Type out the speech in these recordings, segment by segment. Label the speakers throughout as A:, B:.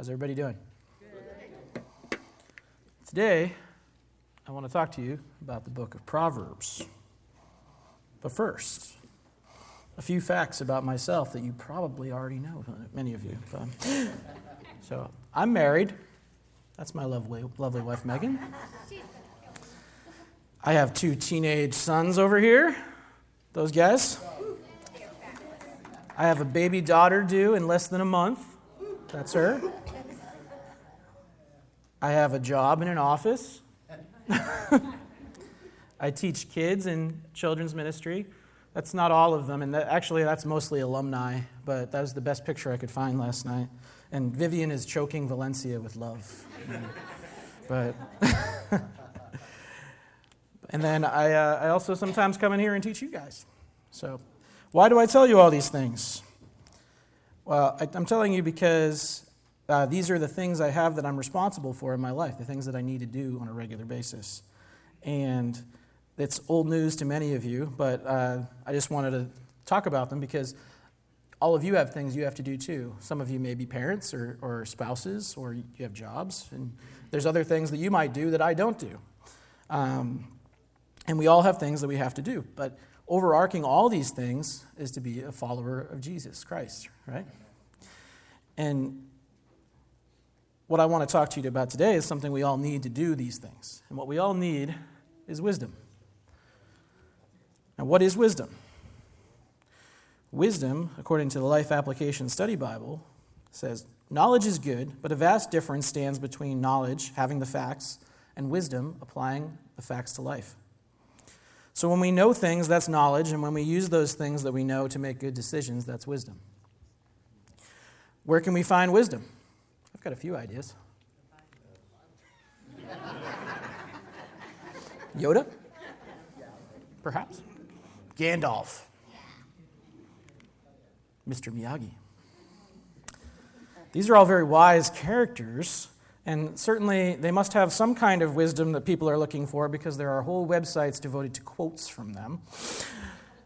A: How's everybody doing? Today, I want to talk to you about the book of Proverbs. But first, a few facts about myself that you probably already know, uh, many of you. Um, so, I'm married. That's my lovely, lovely wife, Megan. I have two teenage sons over here. Those guys. I have a baby daughter due in less than a month. That's her. I have a job in an office. I teach kids in children's ministry. That's not all of them, and that, actually, that's mostly alumni, but that was the best picture I could find last night. And Vivian is choking Valencia with love. but. and then I, uh, I also sometimes come in here and teach you guys. So, why do I tell you all these things? Well, I, I'm telling you because uh, these are the things I have that I'm responsible for in my life, the things that I need to do on a regular basis. And it's old news to many of you, but uh, I just wanted to talk about them because all of you have things you have to do too. Some of you may be parents or, or spouses, or you have jobs, and there's other things that you might do that I don't do. Um, and we all have things that we have to do. But overarching all these things is to be a follower of Jesus Christ, right? And what I want to talk to you about today is something we all need to do these things. And what we all need is wisdom. Now, what is wisdom? Wisdom, according to the Life Application Study Bible, says knowledge is good, but a vast difference stands between knowledge, having the facts, and wisdom, applying the facts to life. So when we know things, that's knowledge, and when we use those things that we know to make good decisions, that's wisdom. Where can we find wisdom? I've got a few ideas. Yoda? Perhaps. Gandalf. Mr. Miyagi. These are all very wise characters, and certainly they must have some kind of wisdom that people are looking for because there are whole websites devoted to quotes from them.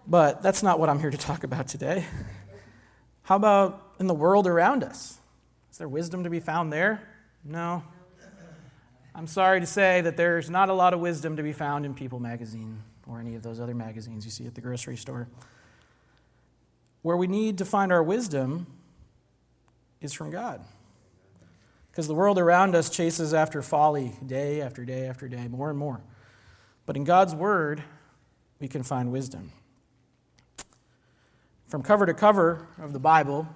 A: But that's not what I'm here to talk about today. How about in the world around us? Is there wisdom to be found there? No. I'm sorry to say that there's not a lot of wisdom to be found in People magazine or any of those other magazines you see at the grocery store. Where we need to find our wisdom is from God. Because the world around us chases after folly day after day after day, more and more. But in God's Word, we can find wisdom. From cover to cover of the Bible,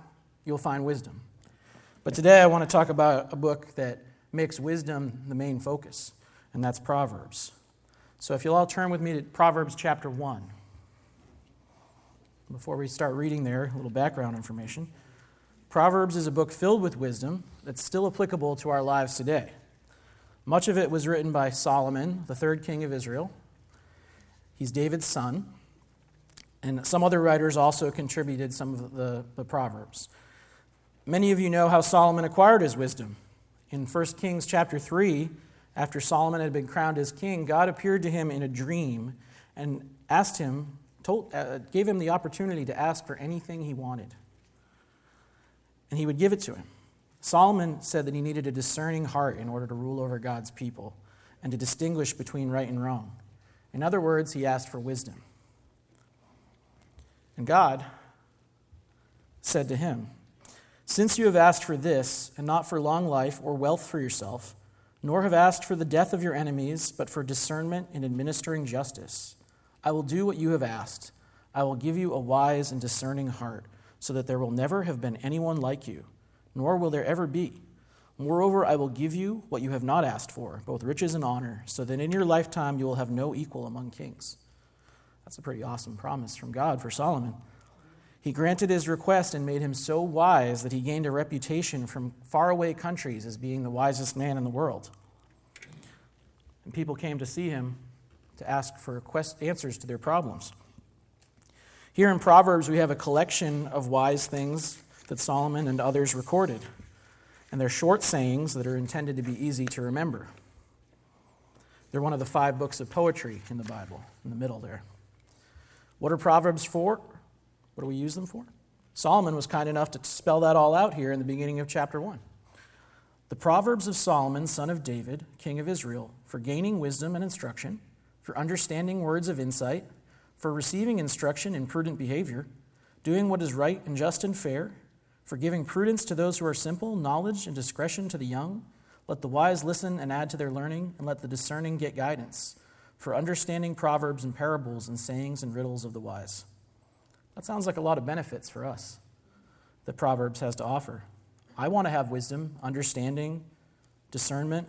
A: you'll find wisdom. But today I want to talk about a book that makes wisdom the main focus, and that's Proverbs. So if you'll all turn with me to Proverbs chapter 1. Before we start reading there, a little background information. Proverbs is a book filled with wisdom that's still applicable to our lives today. Much of it was written by Solomon, the third king of Israel. He's David's son. And some other writers also contributed some of the, the Proverbs. Many of you know how Solomon acquired his wisdom. In 1 Kings chapter 3, after Solomon had been crowned as king, God appeared to him in a dream and asked him, told, uh, gave him the opportunity to ask for anything he wanted. And he would give it to him. Solomon said that he needed a discerning heart in order to rule over God's people and to distinguish between right and wrong. In other words, he asked for wisdom. And God said to him, since you have asked for this, and not for long life or wealth for yourself, nor have asked for the death of your enemies, but for discernment in administering justice, I will do what you have asked. I will give you a wise and discerning heart, so that there will never have been anyone like you, nor will there ever be. Moreover, I will give you what you have not asked for, both riches and honor, so that in your lifetime you will have no equal among kings. That's a pretty awesome promise from God for Solomon. He granted his request and made him so wise that he gained a reputation from faraway countries as being the wisest man in the world. And people came to see him to ask for quest- answers to their problems. Here in Proverbs, we have a collection of wise things that Solomon and others recorded. And they're short sayings that are intended to be easy to remember. They're one of the five books of poetry in the Bible, in the middle there. What are Proverbs for? What do we use them for? Solomon was kind enough to spell that all out here in the beginning of chapter 1. The Proverbs of Solomon, son of David, king of Israel, for gaining wisdom and instruction, for understanding words of insight, for receiving instruction in prudent behavior, doing what is right and just and fair, for giving prudence to those who are simple, knowledge and discretion to the young. Let the wise listen and add to their learning, and let the discerning get guidance, for understanding proverbs and parables and sayings and riddles of the wise. That sounds like a lot of benefits for us that Proverbs has to offer. I want to have wisdom, understanding, discernment.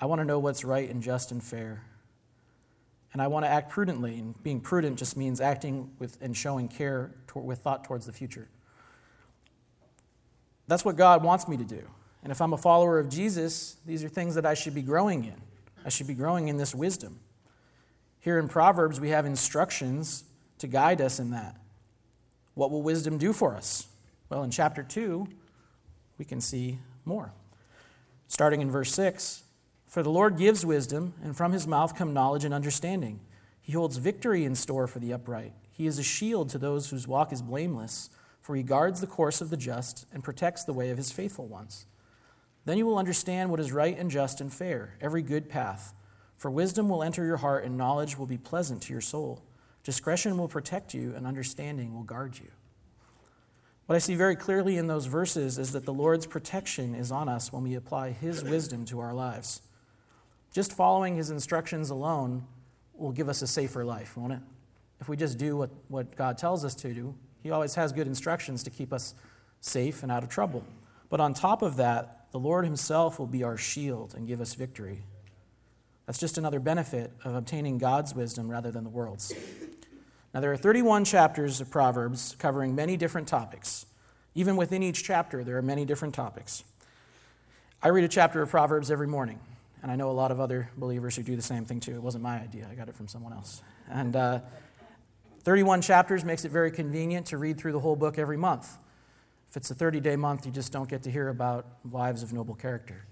A: I want to know what's right and just and fair. And I want to act prudently. And being prudent just means acting with and showing care to, with thought towards the future. That's what God wants me to do. And if I'm a follower of Jesus, these are things that I should be growing in. I should be growing in this wisdom. Here in Proverbs, we have instructions to guide us in that. What will wisdom do for us? Well, in chapter 2, we can see more. Starting in verse 6 For the Lord gives wisdom, and from his mouth come knowledge and understanding. He holds victory in store for the upright. He is a shield to those whose walk is blameless, for he guards the course of the just and protects the way of his faithful ones. Then you will understand what is right and just and fair, every good path. For wisdom will enter your heart, and knowledge will be pleasant to your soul. Discretion will protect you, and understanding will guard you. What I see very clearly in those verses is that the Lord's protection is on us when we apply His wisdom to our lives. Just following His instructions alone will give us a safer life, won't it? If we just do what, what God tells us to do, He always has good instructions to keep us safe and out of trouble. But on top of that, the Lord Himself will be our shield and give us victory. That's just another benefit of obtaining God's wisdom rather than the world's. Now, there are 31 chapters of Proverbs covering many different topics. Even within each chapter, there are many different topics. I read a chapter of Proverbs every morning, and I know a lot of other believers who do the same thing too. It wasn't my idea, I got it from someone else. And uh, 31 chapters makes it very convenient to read through the whole book every month. If it's a 30 day month, you just don't get to hear about wives of noble character,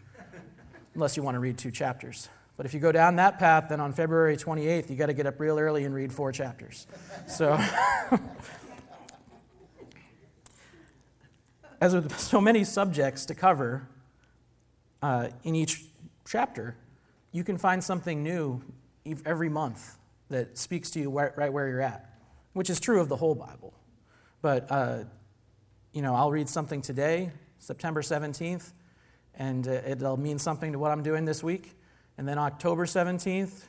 A: unless you want to read two chapters. But if you go down that path, then on February 28th, you got to get up real early and read four chapters. So, as with so many subjects to cover uh, in each chapter, you can find something new every month that speaks to you right where you're at, which is true of the whole Bible. But, uh, you know, I'll read something today, September 17th, and uh, it'll mean something to what I'm doing this week. And then October 17th,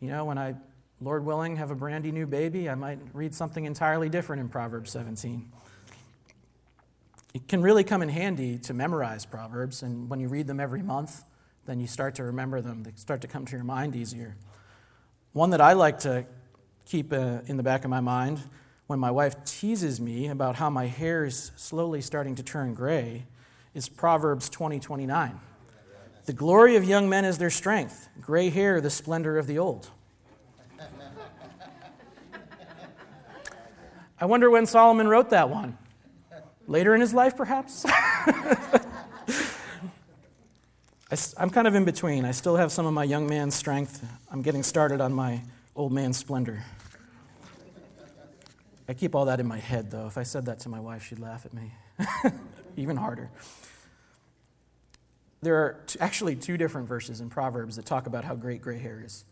A: you know, when I, Lord willing, have a brandy new baby, I might read something entirely different in Proverbs 17. It can really come in handy to memorize Proverbs, and when you read them every month, then you start to remember them. They start to come to your mind easier. One that I like to keep uh, in the back of my mind when my wife teases me about how my hair is slowly starting to turn gray is Proverbs 20 29. The glory of young men is their strength, gray hair, the splendor of the old. I wonder when Solomon wrote that one. Later in his life, perhaps? I, am kind of in between. I still have some of my young man's strength. I'm getting started on my old man's splendor. I keep all that in my head, though. If I said that to my wife, she'd laugh at me. Even harder there are actually two different verses in Proverbs that talk about how great gray hair is.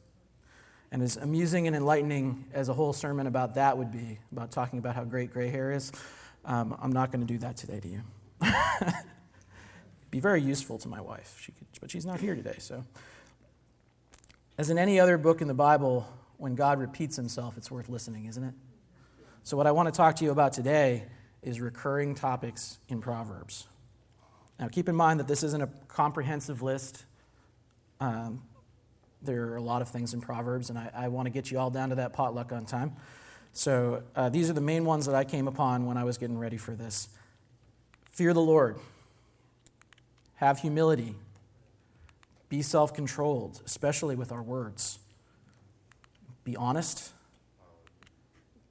A: And as amusing and enlightening as a whole sermon about that would be, about talking about how great gray hair is, um, I'm not going to do that today to you. be very useful to my wife, she could, but she's not here today. So, as in any other book in the Bible, when God repeats himself, it's worth listening, isn't it? So, what I want to talk to you about today is recurring topics in Proverbs. Now, keep in mind that this isn't a comprehensive list. Um, there are a lot of things in Proverbs, and I, I want to get you all down to that potluck on time. So, uh, these are the main ones that I came upon when I was getting ready for this. Fear the Lord, have humility, be self controlled, especially with our words, be honest,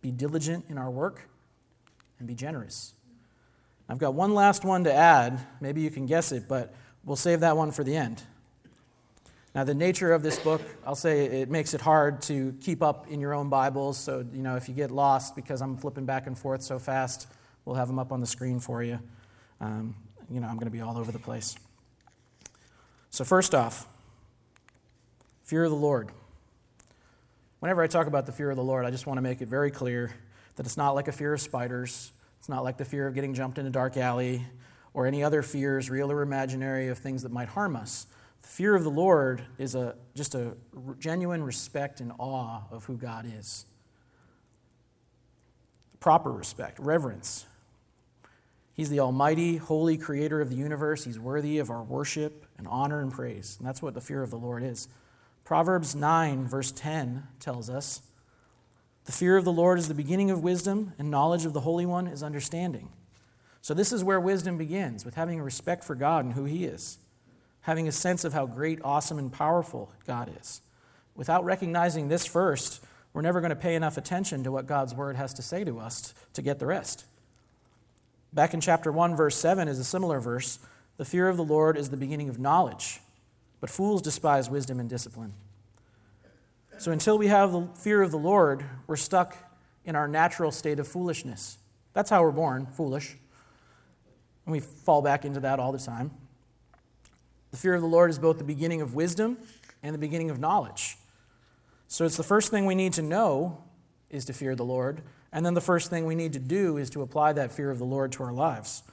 A: be diligent in our work, and be generous. I've got one last one to add. Maybe you can guess it, but we'll save that one for the end. Now, the nature of this book, I'll say it makes it hard to keep up in your own Bibles. So, you know, if you get lost because I'm flipping back and forth so fast, we'll have them up on the screen for you. Um, you know, I'm going to be all over the place. So, first off, fear of the Lord. Whenever I talk about the fear of the Lord, I just want to make it very clear that it's not like a fear of spiders, it's not like the fear of getting jumped in a dark alley, or any other fears, real or imaginary, of things that might harm us. The fear of the Lord is a, just a genuine respect and awe of who God is. Proper respect, reverence. He's the almighty, holy creator of the universe. He's worthy of our worship and honor and praise. And that's what the fear of the Lord is. Proverbs 9, verse 10 tells us the fear of the Lord is the beginning of wisdom, and knowledge of the Holy One is understanding. So, this is where wisdom begins with having a respect for God and who He is, having a sense of how great, awesome, and powerful God is. Without recognizing this first, we're never going to pay enough attention to what God's Word has to say to us to get the rest. Back in chapter 1, verse 7 is a similar verse. The fear of the Lord is the beginning of knowledge, but fools despise wisdom and discipline. So until we have the fear of the Lord, we're stuck in our natural state of foolishness. That's how we're born, foolish. And we fall back into that all the time. The fear of the Lord is both the beginning of wisdom and the beginning of knowledge. So it's the first thing we need to know is to fear the Lord, and then the first thing we need to do is to apply that fear of the Lord to our lives.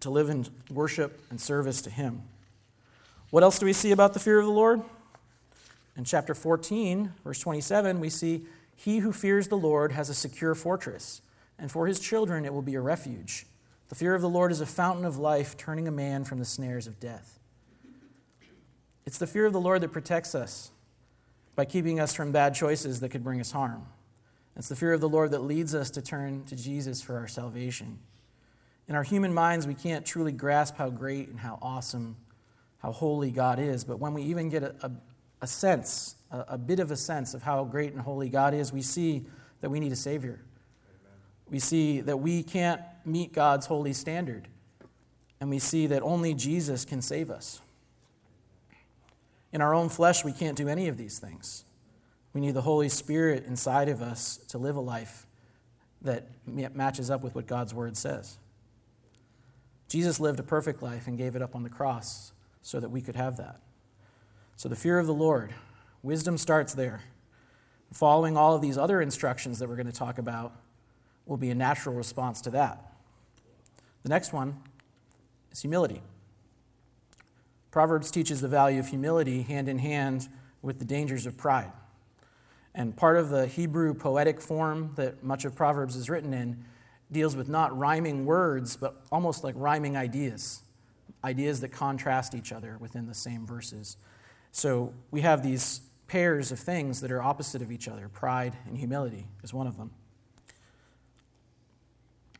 A: To live in worship and service to Him. What else do we see about the fear of the Lord? In chapter 14, verse 27, we see, He who fears the Lord has a secure fortress, and for his children it will be a refuge. The fear of the Lord is a fountain of life, turning a man from the snares of death. It's the fear of the Lord that protects us by keeping us from bad choices that could bring us harm. It's the fear of the Lord that leads us to turn to Jesus for our salvation. In our human minds, we can't truly grasp how great and how awesome how holy God is, but when we even get a, a, a sense, a, a, bit of a sense of how great and holy God is, we see that we need a Savior. Amen. We see that we can't meet God's holy standard, and we see that only Jesus can save us. In our own flesh, we can't do any of these things. We need the Holy Spirit inside of us to live a life that matches up with what God's Word says. Jesus lived a perfect life and gave it up on the cross so that we could have that. So, the fear of the Lord, wisdom starts there. Following all of these other instructions that we're going to talk about will be a natural response to that. The next one is humility. Proverbs teaches the value of humility hand in hand with the dangers of pride. And part of the Hebrew poetic form that much of Proverbs is written in deals with not rhyming words, but almost like rhyming ideas ideas that contrast each other within the same verses. So we have these pairs of things that are opposite of each other. Pride and humility is one of them.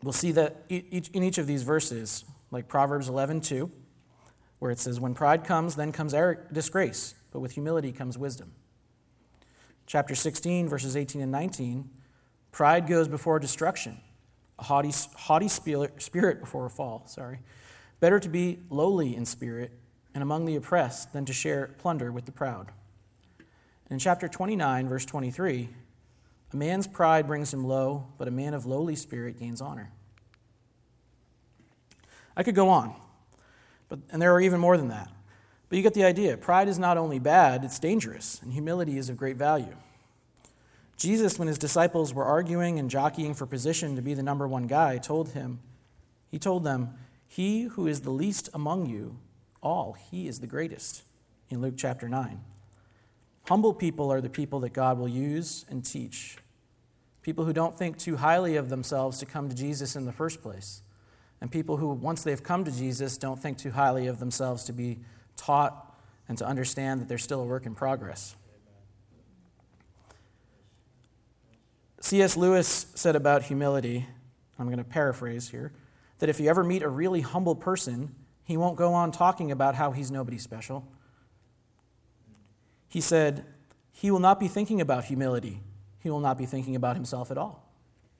A: We'll see that in each of these verses, like Proverbs 11, 2, where it says, When pride comes, then comes disgrace, but with humility comes wisdom. Chapter 16, verses 18 and 19, pride goes before destruction, a haughty, haughty spirit before a fall. Sorry. Better to be lowly in spirit and among the oppressed than to share plunder with the proud. In chapter 29, verse 23, a man's pride brings him low, but a man of lowly spirit gains honor. I could go on, but, and there are even more than that. But you get the idea. Pride is not only bad, it's dangerous, and humility is of great value. Jesus, when his disciples were arguing and jockeying for position to be the number one guy, told him, he told them, he who is the least among you all, he is the greatest, in Luke chapter 9. Humble people are the people that God will use and teach. People who don't think too highly of themselves to come to Jesus in the first place. And people who, once they've come to Jesus, don't think too highly of themselves to be taught and to understand that they're still a work in progress. C.S. Lewis said about humility, I'm going to paraphrase here that if you ever meet a really humble person, he won't go on talking about how he's nobody special. He said, He will not be thinking about humility. He will not be thinking about himself at all.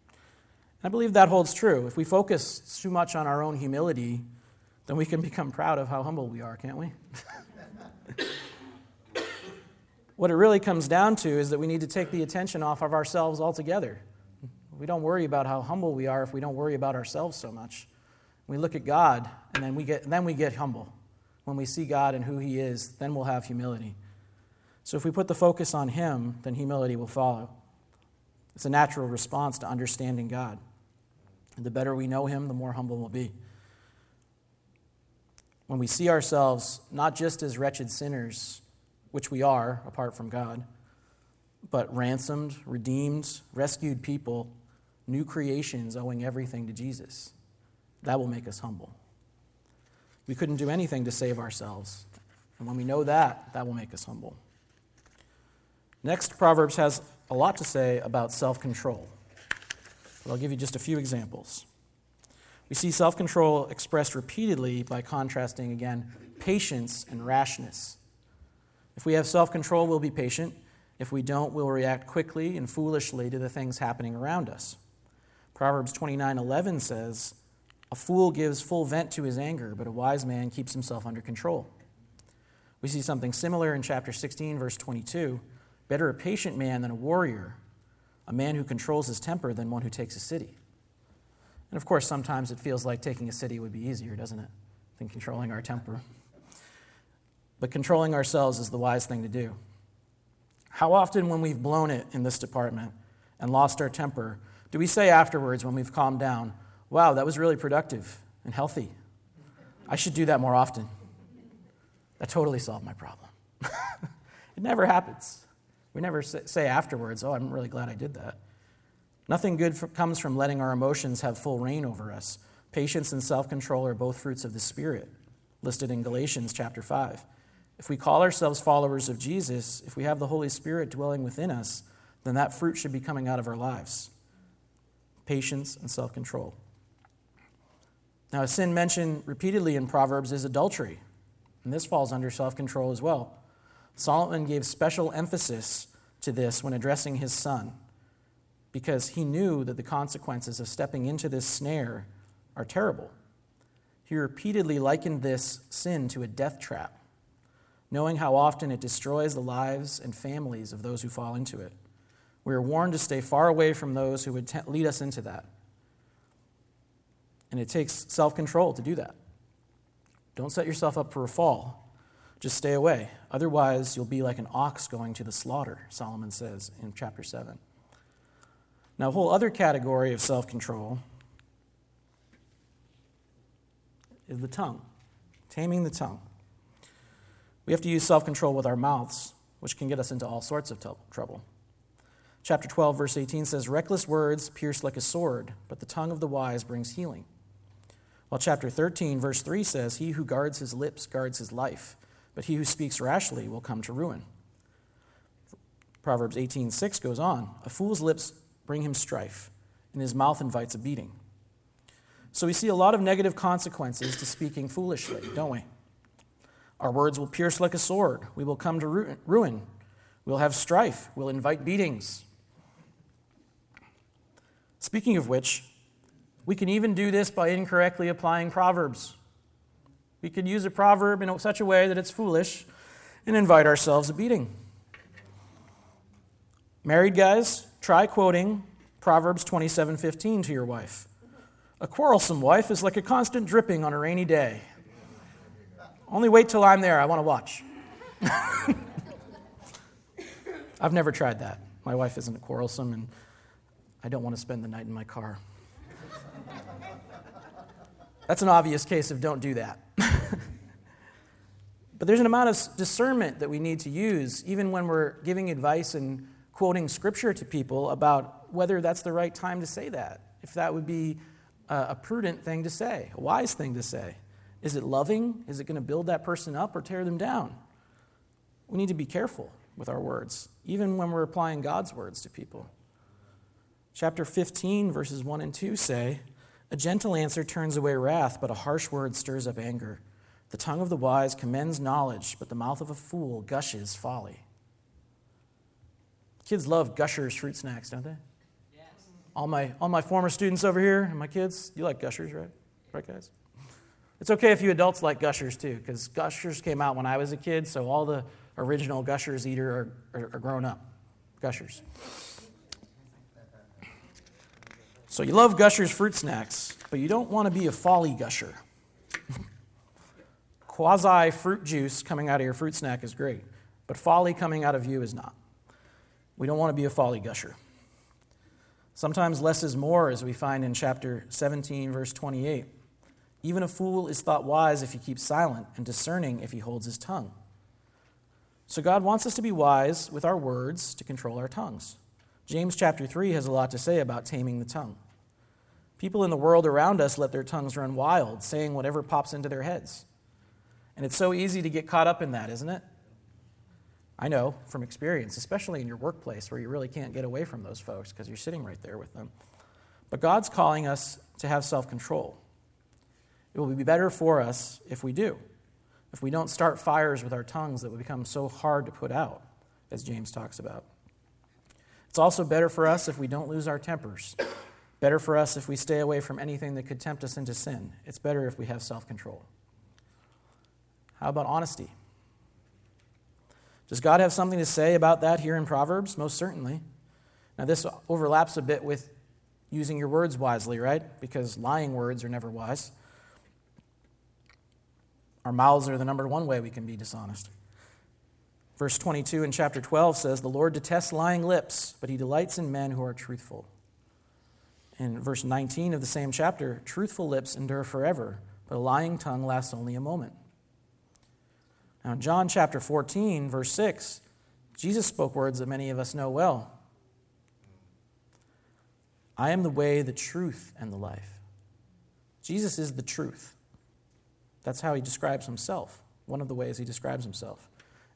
A: And I believe that holds true. If we focus too much on our own humility, then we can become proud of how humble we are, can't we? what it really comes down to is that we need to take the attention off of ourselves altogether. We don't worry about how humble we are if we don't worry about ourselves so much. We look at God, and then we get, then we get humble. When we see God and who He is, then we'll have humility. So if we put the focus on Him, then humility will follow. It's a natural response to understanding God. And the better we know Him, the more humble we'll be. When we see ourselves not just as wretched sinners, which we are apart from God, but ransomed, redeemed, rescued people, new creations owing everything to Jesus, that will make us humble. We couldn't do anything to save ourselves. And when we know that, that will make us humble. Next, Proverbs has a lot to say about self control. But I'll give you just a few examples. We see self control expressed repeatedly by contrasting, again, patience and rashness. If we have self control, we'll be patient. If we don't, we'll react quickly and foolishly to the things happening around us. Proverbs 29:11 says, "A fool gives full vent to his anger, but a wise man keeps himself under control." We see something similar in chapter 16 verse 22. Better a patient man than a warrior, a man who controls his temper than one who takes a city. And of course, sometimes it feels like taking a city would be easier, doesn't it, than controlling our temper. But controlling ourselves is the wise thing to do. How often, when we've blown it in this department and lost our temper, do we say afterwards, when we've calmed down, wow, that was really productive and healthy? I should do that more often. That totally solved my problem. it never happens. We never say afterwards, oh, I'm really glad I did that. Nothing good comes from letting our emotions have full reign over us. Patience and self control are both fruits of the Spirit, listed in Galatians chapter 5. If we call ourselves followers of Jesus, if we have the Holy Spirit dwelling within us, then that fruit should be coming out of our lives patience and self control. Now, a sin mentioned repeatedly in Proverbs is adultery, and this falls under self control as well. Solomon gave special emphasis to this when addressing his son because he knew that the consequences of stepping into this snare are terrible. He repeatedly likened this sin to a death trap, knowing how often it destroys the lives and families of those who fall into it. We are warned to stay far away from those who would lead us into that. And it takes self control to do that. Don't set yourself up for a fall. Just stay away. Otherwise, you'll be like an ox going to the slaughter, Solomon says in chapter 7. Now, a whole other category of self control is the tongue, taming the tongue. We have to use self control with our mouths, which can get us into all sorts of t- trouble. Chapter 12, verse 18 says, Reckless words pierce like a sword, but the tongue of the wise brings healing. While chapter 13, verse 3 says, He who guards his lips guards his life, but he who speaks rashly will come to ruin. Proverbs 18:6 goes on, a fool's lips bring him strife, and his mouth invites a beating. So we see a lot of negative consequences to speaking foolishly, don't we? Our words will pierce like a sword. We will come to ruin. We'll have strife. We'll invite beatings. Speaking of which, we can even do this by incorrectly applying Proverbs. We could use a proverb in such a way that it's foolish and invite ourselves a beating. Married guys, try quoting Proverbs 27:15 to your wife. A quarrelsome wife is like a constant dripping on a rainy day. Only wait till I'm there. I want to watch. I've never tried that. My wife isn't quarrelsome, and I don't want to spend the night in my car. That's an obvious case of don't do that. but there's an amount of discernment that we need to use, even when we're giving advice and quoting scripture to people about whether that's the right time to say that, if that would be a prudent thing to say, a wise thing to say. Is it loving? Is it going to build that person up or tear them down? We need to be careful with our words, even when we're applying God's words to people. Chapter 15, verses 1 and 2 say, a gentle answer turns away wrath, but a harsh word stirs up anger. The tongue of the wise commends knowledge, but the mouth of a fool gushes folly. Kids love Gushers fruit snacks, don't they? Yes. All my, all my former students over here and my kids, you like Gushers, right? Right, guys? It's okay if you adults like Gushers too, because Gushers came out when I was a kid, so all the original Gushers eater are, are, are grown up. Gushers. So you love Gushers fruit snacks, but you don't want to be a folly gusher. Quasi fruit juice coming out of your fruit snack is great, but folly coming out of you is not. We don't want to be a folly gusher. Sometimes less is more, as we find in chapter 17, verse 28. Even a fool is thought wise if he keeps silent, and discerning if he holds his tongue. So God wants us to be wise with our words to control our tongues. James chapter 3 has a lot to say about taming the tongue. People in the world around us let their tongues run wild, saying whatever pops into their heads. And it's so easy to get caught up in that, isn't it? I know from experience, especially in your workplace where you really can't get away from those folks because you're sitting right there with them. But God's calling us to have self control. It will be better for us if we do, if we don't start fires with our tongues that will become so hard to put out, as James talks about. It's also better for us if we don't lose our tempers. Better for us if we stay away from anything that could tempt us into sin. It's better if we have self control. How about honesty? Does God have something to say about that here in Proverbs? Most certainly. Now, this overlaps a bit with using your words wisely, right? Because lying words are never wise. Our mouths are the number one way we can be dishonest. Verse 22 in chapter 12 says, The Lord detests lying lips, but he delights in men who are truthful. In verse 19 of the same chapter, truthful lips endure forever, but a lying tongue lasts only a moment. Now, in John chapter 14, verse 6, Jesus spoke words that many of us know well. I am the way, the truth, and the life. Jesus is the truth. That's how he describes himself, one of the ways he describes himself.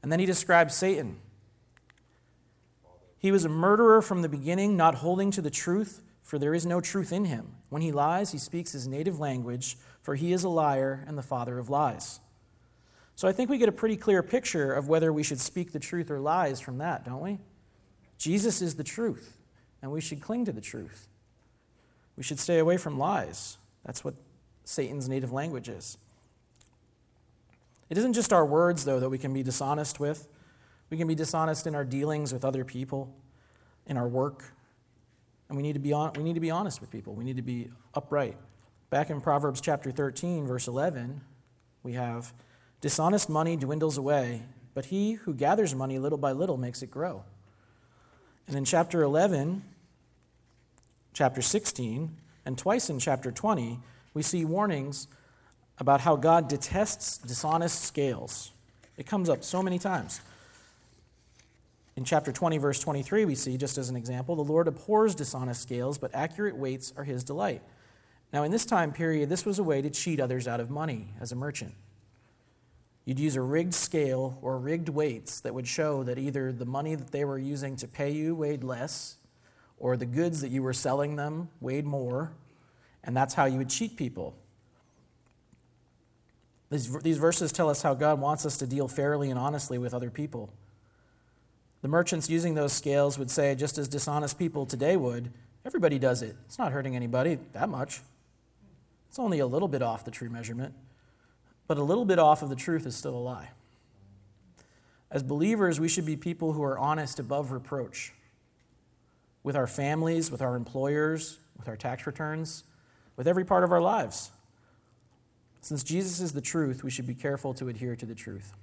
A: And then he describes Satan. He was a murderer from the beginning, not holding to the truth, for there is no truth in him. When he lies, he speaks his native language, for he is a liar and the father of lies. So I think we get a pretty clear picture of whether we should speak the truth or lies from that, don't we? Jesus is the truth, and we should cling to the truth. We should stay away from lies. That's what Satan's native language is. It isn't just our words, though, that we can be dishonest with. We can be dishonest in our dealings with other people, in our work. And we need to be, on, we need to be honest with people. We need to be upright. Back in Proverbs chapter 13, verse 11, we have Dishonest money dwindles away, but he who gathers money little by little makes it grow. And in chapter 11, chapter 16, and twice in chapter 20, we see warnings about how God detests dishonest scales. It comes up so many times. In chapter 20, verse 23, we see, just as an example, the Lord abhors dishonest scales, but accurate weights are his delight. Now, in this time period, this was a way to cheat others out of money as a merchant. You'd use a rigged scale or rigged weights that would show that either the money that they were using to pay you weighed less, or the goods that you were selling them weighed more, and that's how you would cheat people. These, these verses tell us how God wants us to deal fairly and honestly with other people. The merchants using those scales would say, just as dishonest people today would, everybody does it. It's not hurting anybody that much. It's only a little bit off the true measurement. But a little bit off of the truth is still a lie. As believers, we should be people who are honest above reproach with our families, with our employers, with our tax returns, with every part of our lives. Since Jesus is the truth, we should be careful to adhere to the truth.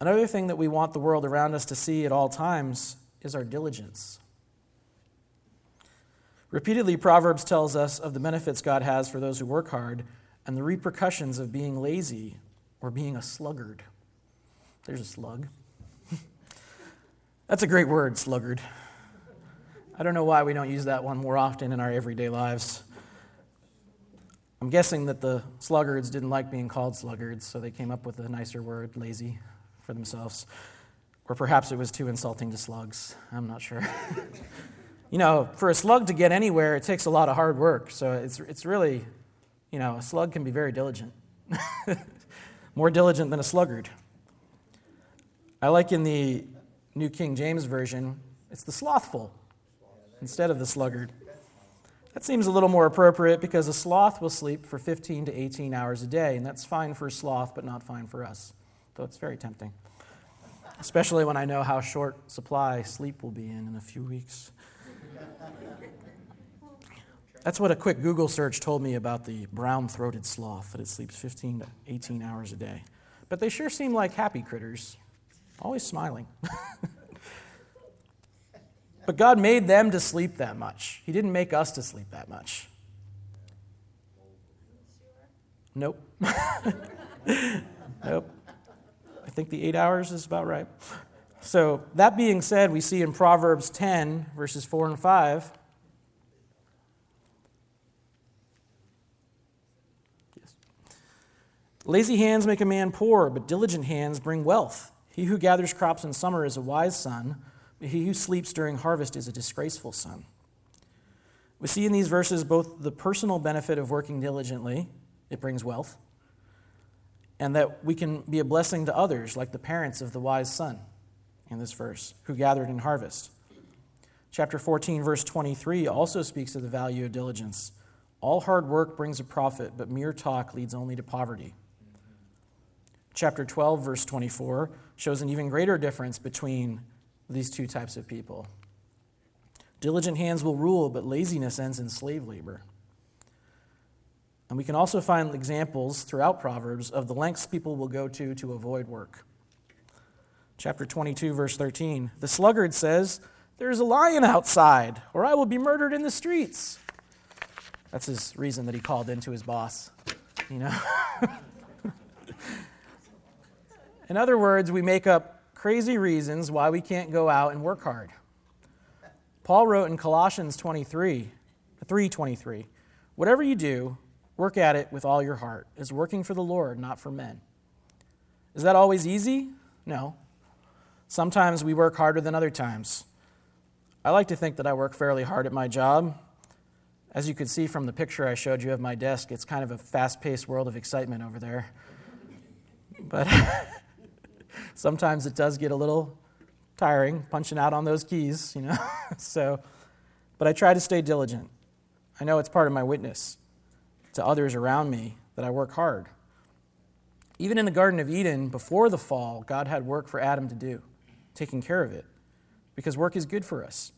A: Another thing that we want the world around us to see at all times is our diligence. Repeatedly, Proverbs tells us of the benefits God has for those who work hard and the repercussions of being lazy or being a sluggard. There's a slug. That's a great word, sluggard. I don't know why we don't use that one more often in our everyday lives. I'm guessing that the sluggards didn't like being called sluggards, so they came up with a nicer word, lazy, for themselves. Or perhaps it was too insulting to slugs. I'm not sure. you know, for a slug to get anywhere, it takes a lot of hard work. So it's, it's really you know, a slug can be very diligent, more diligent than a sluggard. I like in the New King James Version, it's the slothful instead of the sluggard. That seems a little more appropriate because a sloth will sleep for 15 to 18 hours a day, and that's fine for a sloth, but not fine for us. Though it's very tempting, especially when I know how short supply sleep will be in in a few weeks. That's what a quick Google search told me about the brown throated sloth, that it sleeps 15 to 18 hours a day. But they sure seem like happy critters, always smiling. but God made them to sleep that much. He didn't make us to sleep that much. Nope. nope. I think the eight hours is about right. So, that being said, we see in Proverbs 10, verses 4 and 5. Yes. Lazy hands make a man poor, but diligent hands bring wealth. He who gathers crops in summer is a wise son, but he who sleeps during harvest is a disgraceful son. We see in these verses both the personal benefit of working diligently, it brings wealth, and that we can be a blessing to others, like the parents of the wise son in this verse, who gathered in harvest. Chapter 14, verse 23 also speaks of the value of diligence. All hard work brings a profit, but mere talk leads only to poverty. Chapter 12, verse 24 shows an even greater difference between these two types of people. Diligent hands will rule, but laziness ends in slave labor. And we can also find examples throughout Proverbs of the lengths people will go to to avoid work chapter 22, verse 13. The sluggard says, There's a lion outside, or I will be murdered in the streets. That's his reason that he called into his boss, you know? in other words, we make up crazy reasons why we can't go out and work hard. Paul wrote in Colossians 23, 3:23, "Whatever you do, work at it with all your heart, as working for the Lord, not for men." Is that always easy? No. Sometimes we work harder than other times. I like to think that I work fairly hard at my job. As you can see from the picture I showed you of my desk, it's kind of a fast paced world of excitement over there. But sometimes it does get a little tiring punching out on those keys, you know. so, but I try to stay diligent. I know it's part of my witness to others around me that I work hard. Even in the Garden of Eden, before the fall, God had work for Adam to do taking care of it because work is good for us.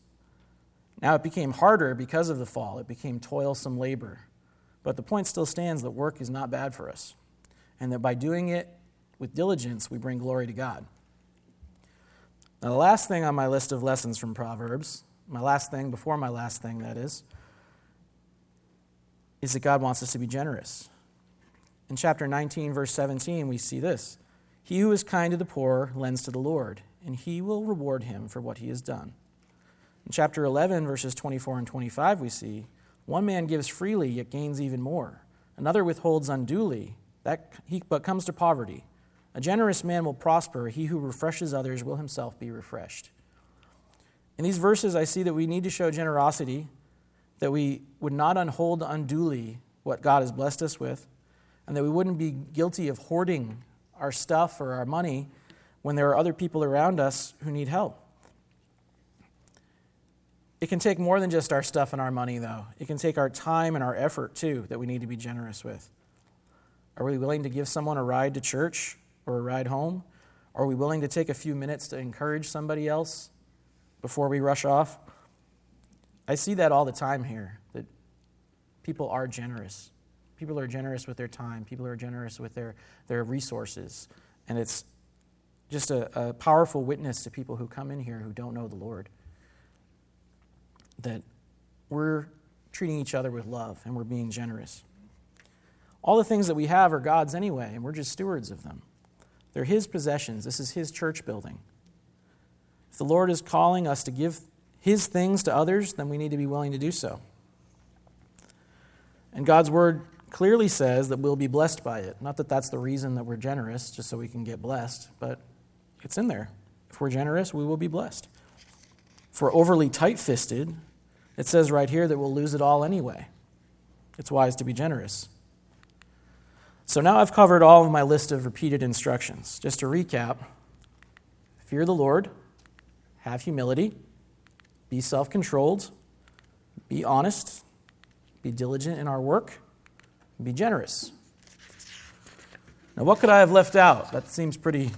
A: Now it became harder because of the fall, it became toilsome labor. But the point still stands that work is not bad for us, and that by doing it with diligence, we bring glory to God. Now, the last thing on my list of lessons from Proverbs, my last thing before my last thing, that is, is that God wants us to be generous. In chapter 19, verse 17, we see this He who is kind to the poor lends to the Lord, and he will reward him for what he has done. In chapter 11, verses 24 and 25, we see one man gives freely, yet gains even more. Another withholds unduly, that he but comes to poverty. A generous man will prosper. He who refreshes others will himself be refreshed. In these verses, I see that we need to show generosity, that we would not unhold unduly what God has blessed us with, and that we wouldn't be guilty of hoarding our stuff or our money when there are other people around us who need help. It can take more than just our stuff and our money, though. It can take our time and our effort, too, that we need to be generous with. Are we willing to give someone a ride to church or a ride home? Are we willing to take a few minutes to encourage somebody else before we rush off? I see that all the time here, that people are generous. People are generous with their time, people are generous with their, their resources. And it's just a, a powerful witness to people who come in here who don't know the Lord. That we're treating each other with love and we're being generous. All the things that we have are God's anyway, and we're just stewards of them. They're His possessions. This is His church building. If the Lord is calling us to give His things to others, then we need to be willing to do so. And God's word clearly says that we'll be blessed by it. Not that that's the reason that we're generous, just so we can get blessed, but it's in there. If we're generous, we will be blessed. If we're overly tight fisted, it says right here that we'll lose it all anyway. It's wise to be generous. So now I've covered all of my list of repeated instructions. Just to recap fear the Lord, have humility, be self controlled, be honest, be diligent in our work, be generous. Now, what could I have left out? That seems pretty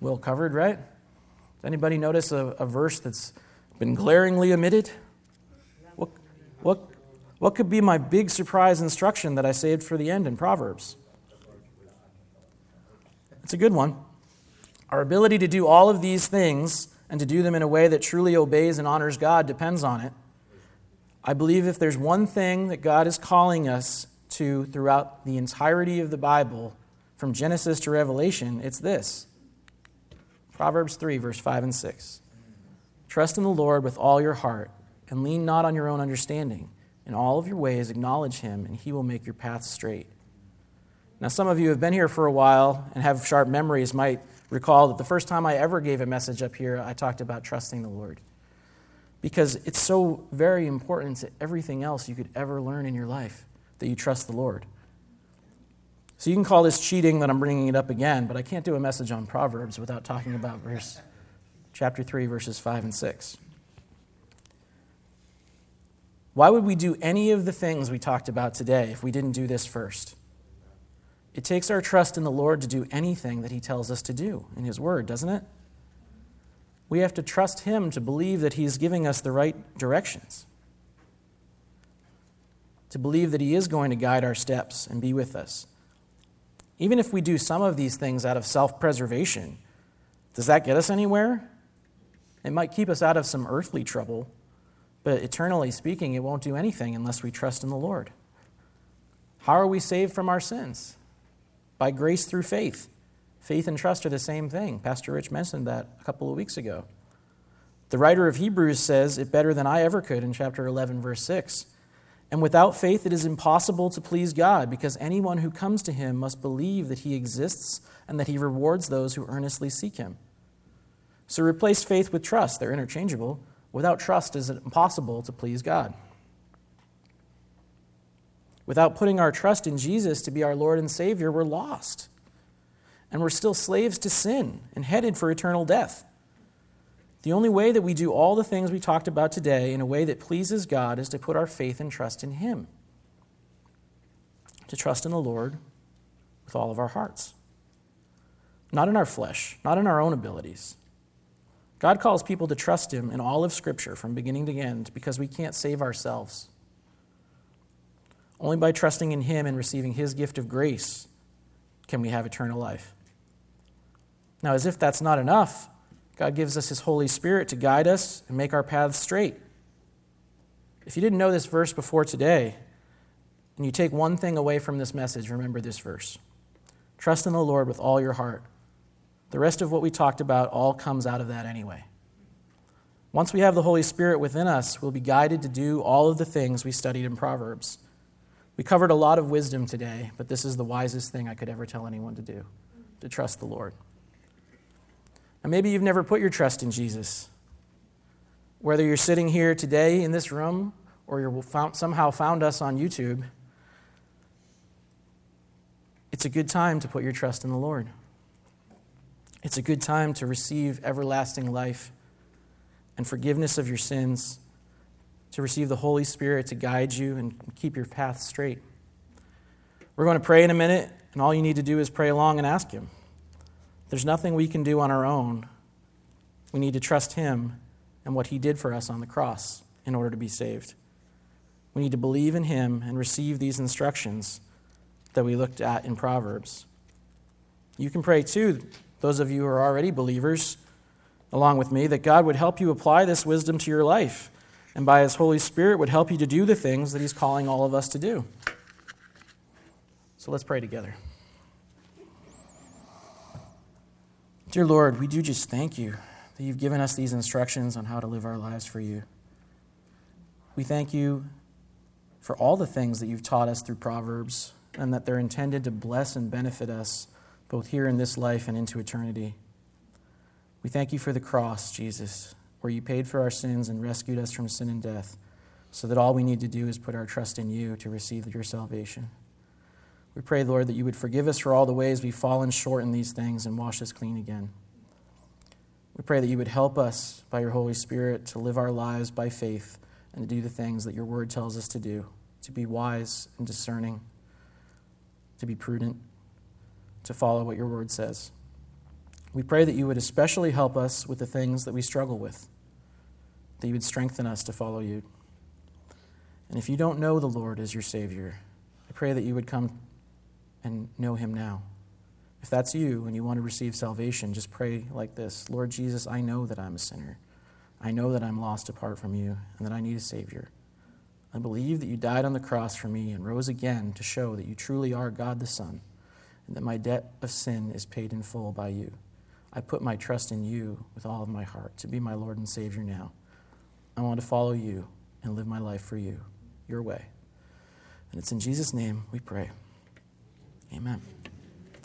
A: well covered, right? Does anybody notice a, a verse that's been glaringly omitted? What, what, What could be my big surprise instruction that I saved for the end in Proverbs? It's a good one. Our ability to do all of these things and to do them in a way that truly obeys and honors God depends on it. I believe if there's one thing that God is calling us to throughout the entirety of the Bible, from Genesis to Revelation, it's this Proverbs 3, verse 5 and 6. Trust in the Lord with all your heart, and lean not on your own understanding. In all of your ways, acknowledge him, and he will make your path straight. Now, some of you have been here for a while and have sharp memories, might recall that the first time I ever gave a message up here, I talked about trusting the Lord. Because it's so very important to everything else you could ever learn in your life that you trust the Lord. So you can call this cheating that I'm bringing it up again, but I can't do a message on Proverbs without talking about verse chapter 3 verses 5 and 6. Why would we do any of the things we talked about today if we didn't do this first? It takes our trust in the Lord to do anything that He tells us to do in His Word, doesn't it? We have to trust Him to believe that He is giving us the right directions, to believe that He is going to guide our steps and be with us. Even if we do some of these things out of self preservation, does that get us anywhere? It might keep us out of some earthly trouble, but eternally speaking, it won't do anything unless we trust in the Lord. How are we saved from our sins? By grace through faith. Faith and trust are the same thing. Pastor Rich mentioned that a couple of weeks ago. The writer of Hebrews says it better than I ever could in chapter 11, verse 6. And without faith, it is impossible to please God, because anyone who comes to him must believe that he exists and that he rewards those who earnestly seek him. So replace faith with trust. They're interchangeable. Without trust, it is impossible to please God. Without putting our trust in Jesus to be our Lord and Savior, we're lost. And we're still slaves to sin and headed for eternal death. The only way that we do all the things we talked about today in a way that pleases God is to put our faith and trust in Him. To trust in the Lord with all of our hearts. Not in our flesh, not in our own abilities, God calls people to trust Him in all of Scripture from beginning to end because we can't save ourselves. Only by trusting in Him and receiving His gift of grace can we have eternal life. Now, as if that's not enough, God gives us His Holy Spirit to guide us and make our paths straight. If you didn't know this verse before today, and you take one thing away from this message, remember this verse Trust in the Lord with all your heart the rest of what we talked about all comes out of that anyway. Once we have the Holy Spirit within us, we'll be guided to do all of the things we studied in Proverbs. We covered a lot of wisdom today, but this is the wisest thing I could ever tell anyone to do to trust the Lord. And maybe you've never put your trust in Jesus. Whether you're sitting here today in this room or you found, somehow found us on YouTube, it's a good time to put your trust in the Lord. It's a good time to receive everlasting life and forgiveness of your sins, to receive the Holy Spirit to guide you and keep your path straight. We're going to pray in a minute, and all you need to do is pray along and ask Him. There's nothing we can do on our own. We need to trust Him and what He did for us on the cross in order to be saved. We need to believe in Him and receive these instructions that we looked at in Proverbs. You can pray too those of you who are already believers, along with me, that God would help you apply this wisdom to your life and by His Holy Spirit would help you to do the things that He's calling all of us to do. So let's pray together. Dear Lord, we do just thank you that you've given us these instructions on how to live our lives for you. We thank you for all the things that you've taught us through Proverbs and that they're intended to bless and benefit us both here in this life and into eternity. We thank you for the cross, Jesus, where you paid for our sins and rescued us from sin and death, so that all we need to do is put our trust in you to receive your salvation. We pray, Lord, that you would forgive us for all the ways we've fallen short in these things and wash us clean again. We pray that you would help us by your Holy Spirit to live our lives by faith and to do the things that your word tells us to do, to be wise and discerning, to be prudent to follow what your word says. We pray that you would especially help us with the things that we struggle with, that you would strengthen us to follow you. And if you don't know the Lord as your Savior, I pray that you would come and know him now. If that's you and you want to receive salvation, just pray like this Lord Jesus, I know that I'm a sinner. I know that I'm lost apart from you and that I need a Savior. I believe that you died on the cross for me and rose again to show that you truly are God the Son and that my debt of sin is paid in full by you. I put my trust in you with all of my heart to be my Lord and Savior now. I want to follow you and live my life for you, your way. And it's in Jesus' name we pray. Amen.